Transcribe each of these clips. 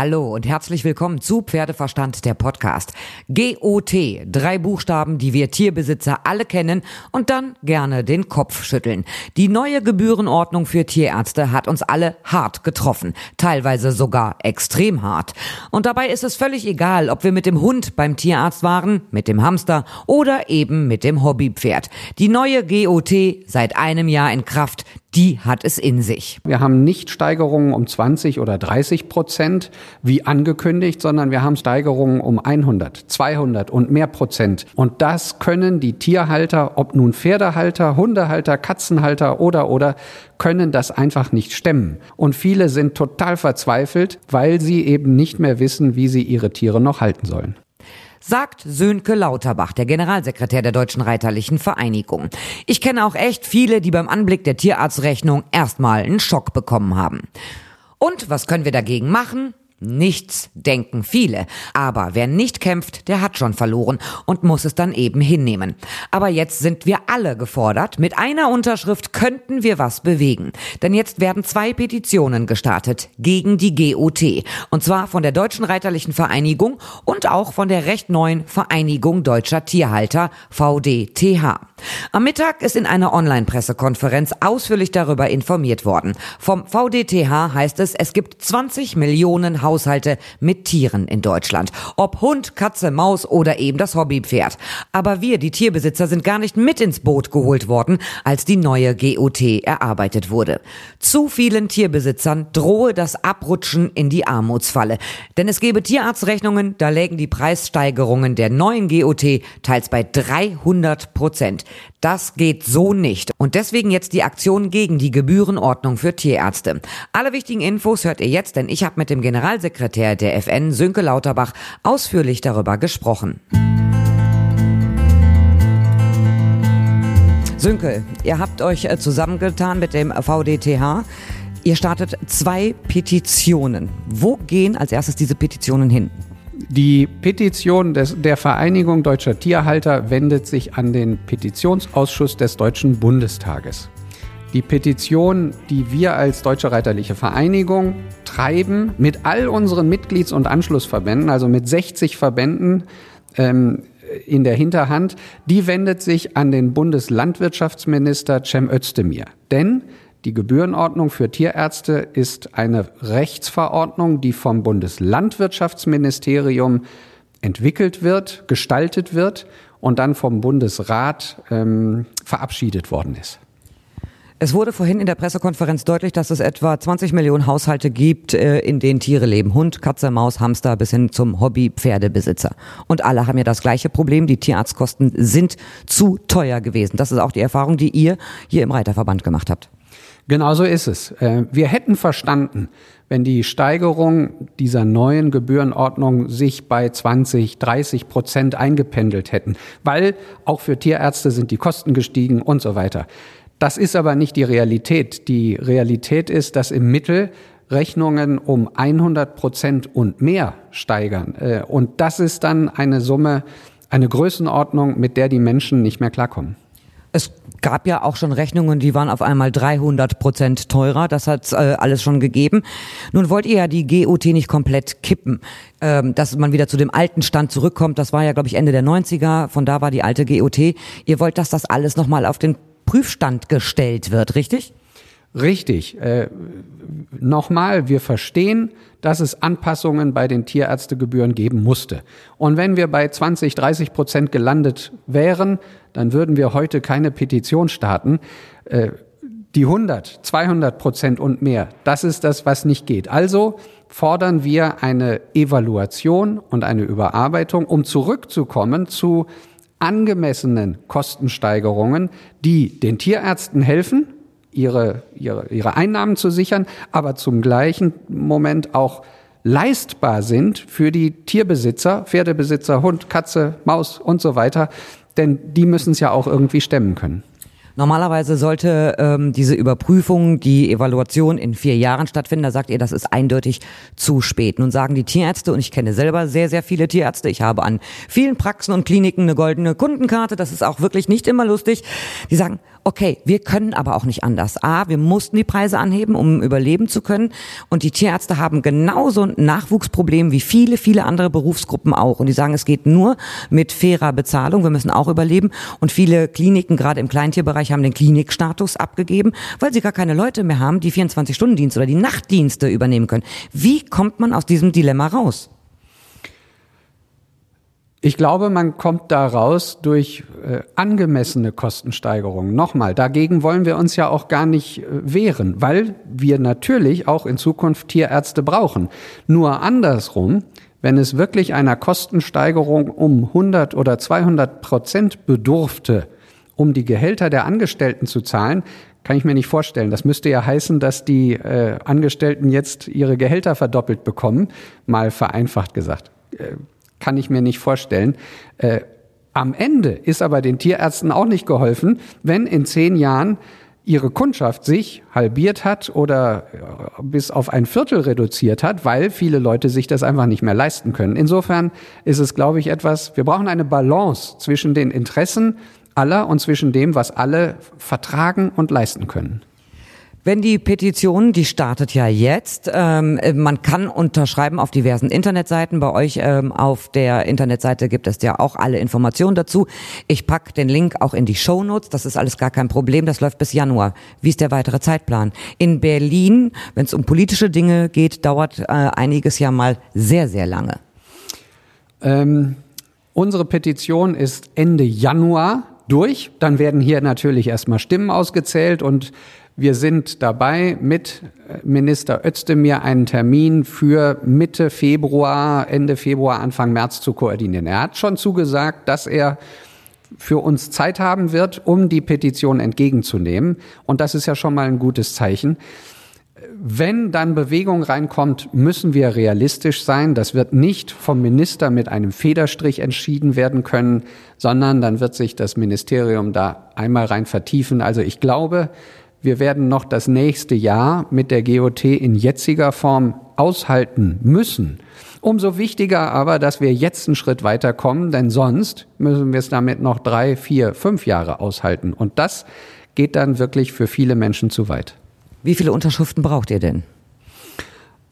Hallo und herzlich willkommen zu Pferdeverstand der Podcast. GOT, drei Buchstaben, die wir Tierbesitzer alle kennen und dann gerne den Kopf schütteln. Die neue Gebührenordnung für Tierärzte hat uns alle hart getroffen, teilweise sogar extrem hart. Und dabei ist es völlig egal, ob wir mit dem Hund beim Tierarzt waren, mit dem Hamster oder eben mit dem Hobbypferd. Die neue GOT seit einem Jahr in Kraft, die hat es in sich. Wir haben nicht Steigerungen um 20 oder 30 Prozent wie angekündigt, sondern wir haben Steigerungen um 100, 200 und mehr Prozent. Und das können die Tierhalter, ob nun Pferdehalter, Hundehalter, Katzenhalter oder oder, können das einfach nicht stemmen. Und viele sind total verzweifelt, weil sie eben nicht mehr wissen, wie sie ihre Tiere noch halten sollen sagt Sönke Lauterbach, der Generalsekretär der Deutschen Reiterlichen Vereinigung. Ich kenne auch echt viele, die beim Anblick der Tierarztrechnung erstmal einen Schock bekommen haben. Und was können wir dagegen machen? Nichts, denken viele. Aber wer nicht kämpft, der hat schon verloren und muss es dann eben hinnehmen. Aber jetzt sind wir alle gefordert. Mit einer Unterschrift könnten wir was bewegen. Denn jetzt werden zwei Petitionen gestartet gegen die GOT. Und zwar von der Deutschen Reiterlichen Vereinigung und auch von der recht neuen Vereinigung Deutscher Tierhalter, VDTH. Am Mittag ist in einer Online-Pressekonferenz ausführlich darüber informiert worden. Vom VDTH heißt es, es gibt 20 Millionen Haushalte mit Tieren in Deutschland. Ob Hund, Katze, Maus oder eben das Hobbypferd. Aber wir, die Tierbesitzer, sind gar nicht mit ins Boot geholt worden, als die neue GOT erarbeitet wurde. Zu vielen Tierbesitzern drohe das Abrutschen in die Armutsfalle. Denn es gebe Tierarztrechnungen, da lägen die Preissteigerungen der neuen GOT teils bei 300 Prozent. Das geht so nicht. Und deswegen jetzt die Aktion gegen die Gebührenordnung für Tierärzte. Alle wichtigen Infos hört ihr jetzt, denn ich habe mit dem Generalsekretär der FN, Sönke Lauterbach, ausführlich darüber gesprochen. Sönke, ihr habt euch äh, zusammengetan mit dem VDTH. Ihr startet zwei Petitionen. Wo gehen als erstes diese Petitionen hin? Die Petition des, der Vereinigung Deutscher Tierhalter wendet sich an den Petitionsausschuss des Deutschen Bundestages. Die Petition, die wir als Deutsche Reiterliche Vereinigung treiben, mit all unseren Mitglieds- und Anschlussverbänden, also mit 60 Verbänden ähm, in der Hinterhand, die wendet sich an den Bundeslandwirtschaftsminister Cem Özdemir. Denn die Gebührenordnung für Tierärzte ist eine Rechtsverordnung, die vom Bundeslandwirtschaftsministerium entwickelt wird, gestaltet wird und dann vom Bundesrat ähm, verabschiedet worden ist. Es wurde vorhin in der Pressekonferenz deutlich, dass es etwa 20 Millionen Haushalte gibt, äh, in denen Tiere leben. Hund, Katze, Maus, Hamster bis hin zum Hobby-Pferdebesitzer. Und alle haben ja das gleiche Problem. Die Tierarztkosten sind zu teuer gewesen. Das ist auch die Erfahrung, die ihr hier im Reiterverband gemacht habt. Genau so ist es. Äh, wir hätten verstanden, wenn die Steigerung dieser neuen Gebührenordnung sich bei 20, 30 Prozent eingependelt hätten, weil auch für Tierärzte sind die Kosten gestiegen und so weiter. Das ist aber nicht die Realität. Die Realität ist, dass im Mittel Rechnungen um 100 Prozent und mehr steigern. Äh, und das ist dann eine Summe, eine Größenordnung, mit der die Menschen nicht mehr klarkommen. Es gab ja auch schon Rechnungen, die waren auf einmal 300 Prozent teurer. Das hat äh, alles schon gegeben. Nun wollt ihr ja die GOT nicht komplett kippen, ähm, dass man wieder zu dem alten Stand zurückkommt. Das war ja, glaube ich, Ende der 90er. Von da war die alte GOT. Ihr wollt, dass das alles nochmal auf den Prüfstand gestellt wird, richtig? Richtig. Äh, Nochmal, wir verstehen, dass es Anpassungen bei den Tierärztegebühren geben musste. Und wenn wir bei 20, 30 Prozent gelandet wären, dann würden wir heute keine Petition starten. Äh, die 100, 200 Prozent und mehr, das ist das, was nicht geht. Also fordern wir eine Evaluation und eine Überarbeitung, um zurückzukommen zu angemessenen Kostensteigerungen, die den Tierärzten helfen, ihre, ihre, ihre Einnahmen zu sichern, aber zum gleichen Moment auch leistbar sind für die Tierbesitzer, Pferdebesitzer, Hund, Katze, Maus und so weiter, denn die müssen es ja auch irgendwie stemmen können. Normalerweise sollte ähm, diese Überprüfung, die Evaluation in vier Jahren stattfinden. Da sagt ihr, das ist eindeutig zu spät. Nun sagen die Tierärzte, und ich kenne selber sehr, sehr viele Tierärzte, ich habe an vielen Praxen und Kliniken eine goldene Kundenkarte, das ist auch wirklich nicht immer lustig. Die sagen, okay, wir können aber auch nicht anders. A, wir mussten die Preise anheben, um überleben zu können. Und die Tierärzte haben genauso ein Nachwuchsproblem wie viele, viele andere Berufsgruppen auch. Und die sagen, es geht nur mit fairer Bezahlung. Wir müssen auch überleben. Und viele Kliniken, gerade im Kleintierbereich, haben den Klinikstatus abgegeben, weil sie gar keine Leute mehr haben, die 24-Stunden-Dienst oder die Nachtdienste übernehmen können. Wie kommt man aus diesem Dilemma raus? Ich glaube, man kommt da raus durch äh, angemessene Kostensteigerungen. Nochmal, dagegen wollen wir uns ja auch gar nicht äh, wehren, weil wir natürlich auch in Zukunft Tierärzte brauchen. Nur andersrum, wenn es wirklich einer Kostensteigerung um 100 oder 200 Prozent bedurfte, um die Gehälter der Angestellten zu zahlen, kann ich mir nicht vorstellen. Das müsste ja heißen, dass die äh, Angestellten jetzt ihre Gehälter verdoppelt bekommen, mal vereinfacht gesagt. Kann ich mir nicht vorstellen. Äh, am Ende ist aber den Tierärzten auch nicht geholfen, wenn in zehn Jahren ihre Kundschaft sich halbiert hat oder äh, bis auf ein Viertel reduziert hat, weil viele Leute sich das einfach nicht mehr leisten können. Insofern ist es, glaube ich, etwas, wir brauchen eine Balance zwischen den Interessen aller und zwischen dem, was alle vertragen und leisten können. Wenn die Petition, die startet ja jetzt, ähm, man kann unterschreiben auf diversen Internetseiten. Bei euch ähm, auf der Internetseite gibt es ja auch alle Informationen dazu. Ich pack den Link auch in die Show Notes. Das ist alles gar kein Problem. Das läuft bis Januar. Wie ist der weitere Zeitplan? In Berlin, wenn es um politische Dinge geht, dauert äh, einiges ja mal sehr, sehr lange. Ähm, unsere Petition ist Ende Januar durch. Dann werden hier natürlich erstmal Stimmen ausgezählt und wir sind dabei, mit Minister Özdemir einen Termin für Mitte Februar, Ende Februar, Anfang März zu koordinieren. Er hat schon zugesagt, dass er für uns Zeit haben wird, um die Petition entgegenzunehmen. Und das ist ja schon mal ein gutes Zeichen. Wenn dann Bewegung reinkommt, müssen wir realistisch sein. Das wird nicht vom Minister mit einem Federstrich entschieden werden können, sondern dann wird sich das Ministerium da einmal rein vertiefen. Also ich glaube, wir werden noch das nächste Jahr mit der GOT in jetziger Form aushalten müssen. Umso wichtiger aber, dass wir jetzt einen Schritt weiterkommen, denn sonst müssen wir es damit noch drei, vier, fünf Jahre aushalten. Und das geht dann wirklich für viele Menschen zu weit. Wie viele Unterschriften braucht ihr denn?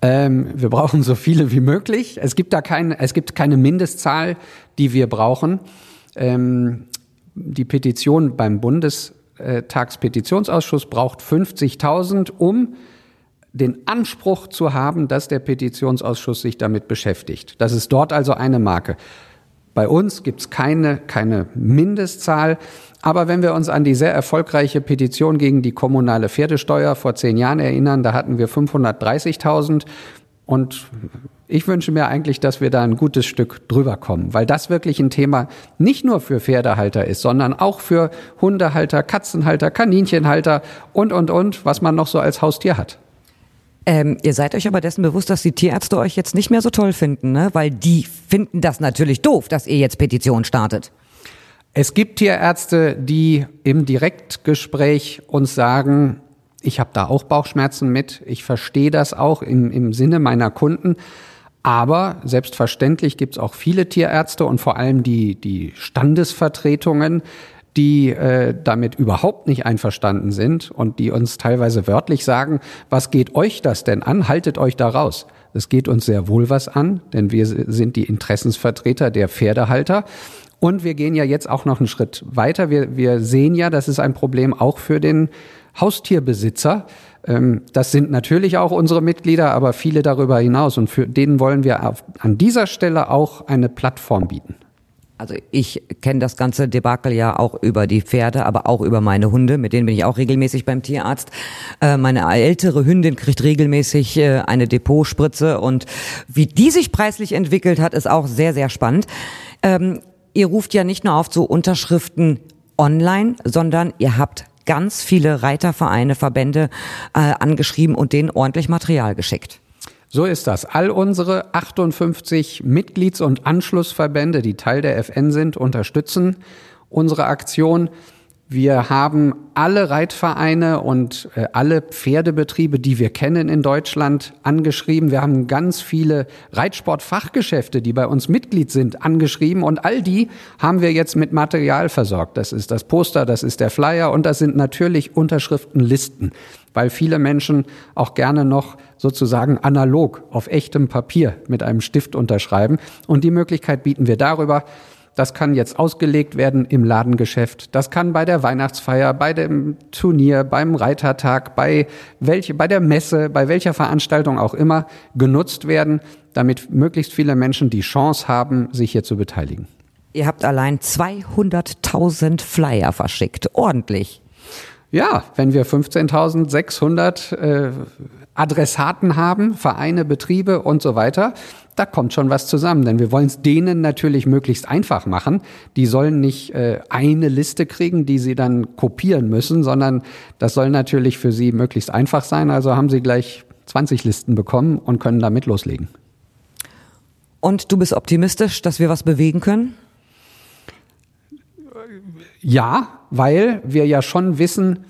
Ähm, wir brauchen so viele wie möglich. Es gibt da keine, es gibt keine Mindestzahl, die wir brauchen. Ähm, die Petition beim Bundes Tagspetitionsausschuss braucht 50.000, um den Anspruch zu haben, dass der Petitionsausschuss sich damit beschäftigt. Das ist dort also eine Marke. Bei uns gibt es keine, keine Mindestzahl. Aber wenn wir uns an die sehr erfolgreiche Petition gegen die kommunale Pferdesteuer vor zehn Jahren erinnern, da hatten wir 530.000 und ich wünsche mir eigentlich, dass wir da ein gutes Stück drüber kommen, weil das wirklich ein Thema nicht nur für Pferdehalter ist, sondern auch für Hundehalter, Katzenhalter, Kaninchenhalter und, und, und, was man noch so als Haustier hat. Ähm, ihr seid euch aber dessen bewusst, dass die Tierärzte euch jetzt nicht mehr so toll finden, ne? weil die finden das natürlich doof, dass ihr jetzt Petition startet. Es gibt Tierärzte, die im Direktgespräch uns sagen, ich habe da auch Bauchschmerzen mit. Ich verstehe das auch im, im Sinne meiner Kunden. Aber selbstverständlich gibt es auch viele Tierärzte und vor allem die, die Standesvertretungen, die äh, damit überhaupt nicht einverstanden sind und die uns teilweise wörtlich sagen, was geht euch das denn an? Haltet euch da raus. Es geht uns sehr wohl was an, denn wir sind die Interessensvertreter der Pferdehalter. Und wir gehen ja jetzt auch noch einen Schritt weiter. Wir, wir sehen ja, das ist ein Problem auch für den Haustierbesitzer. Ähm, das sind natürlich auch unsere Mitglieder, aber viele darüber hinaus. Und für denen wollen wir an dieser Stelle auch eine Plattform bieten. Also ich kenne das ganze Debakel ja auch über die Pferde, aber auch über meine Hunde. Mit denen bin ich auch regelmäßig beim Tierarzt. Äh, meine ältere Hündin kriegt regelmäßig äh, eine Depotspritze und wie die sich preislich entwickelt hat, ist auch sehr, sehr spannend. Ähm, ihr ruft ja nicht nur auf zu Unterschriften online, sondern ihr habt ganz viele Reitervereine, Verbände äh, angeschrieben und denen ordentlich Material geschickt. So ist das. All unsere 58 Mitglieds- und Anschlussverbände, die Teil der FN sind, unterstützen unsere Aktion. Wir haben alle Reitvereine und äh, alle Pferdebetriebe, die wir kennen in Deutschland, angeschrieben. Wir haben ganz viele Reitsportfachgeschäfte, die bei uns Mitglied sind, angeschrieben. Und all die haben wir jetzt mit Material versorgt. Das ist das Poster, das ist der Flyer und das sind natürlich Unterschriftenlisten, weil viele Menschen auch gerne noch sozusagen analog auf echtem Papier mit einem Stift unterschreiben. Und die Möglichkeit bieten wir darüber. Das kann jetzt ausgelegt werden im Ladengeschäft. Das kann bei der Weihnachtsfeier, bei dem Turnier, beim Reitertag, bei welche, bei der Messe, bei welcher Veranstaltung auch immer genutzt werden, damit möglichst viele Menschen die Chance haben, sich hier zu beteiligen. Ihr habt allein 200.000 Flyer verschickt. Ordentlich. Ja, wenn wir 15.600 äh, Adressaten haben, Vereine, Betriebe und so weiter, da kommt schon was zusammen. Denn wir wollen es denen natürlich möglichst einfach machen. Die sollen nicht äh, eine Liste kriegen, die sie dann kopieren müssen, sondern das soll natürlich für sie möglichst einfach sein. Also haben sie gleich 20 Listen bekommen und können damit loslegen. Und du bist optimistisch, dass wir was bewegen können? Ja, weil wir ja schon wissen,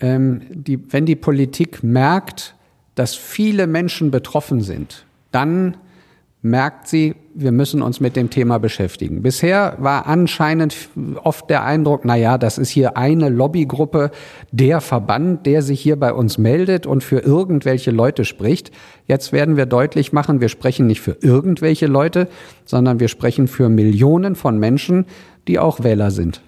ähm, die, wenn die Politik merkt, dass viele Menschen betroffen sind, dann merkt sie, wir müssen uns mit dem Thema beschäftigen. Bisher war anscheinend oft der Eindruck, na ja, das ist hier eine Lobbygruppe, der Verband, der sich hier bei uns meldet und für irgendwelche Leute spricht. Jetzt werden wir deutlich machen, wir sprechen nicht für irgendwelche Leute, sondern wir sprechen für Millionen von Menschen, die auch Wähler sind.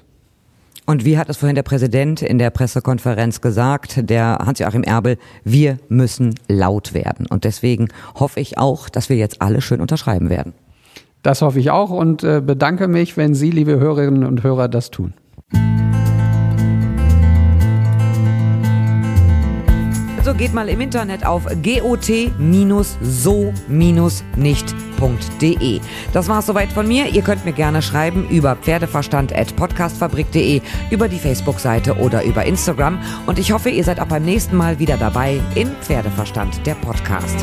Und wie hat es vorhin der Präsident in der Pressekonferenz gesagt, der Hans-Joachim Erbel, wir müssen laut werden. Und deswegen hoffe ich auch, dass wir jetzt alle schön unterschreiben werden. Das hoffe ich auch und äh, bedanke mich, wenn Sie, liebe Hörerinnen und Hörer, das tun. Also geht mal im Internet auf got-so-nicht.de. Das war's soweit von mir. Ihr könnt mir gerne schreiben über pferdeverstand.podcastfabrik.de, über die Facebook-Seite oder über Instagram. Und ich hoffe, ihr seid auch beim nächsten Mal wieder dabei in Pferdeverstand, der Podcast.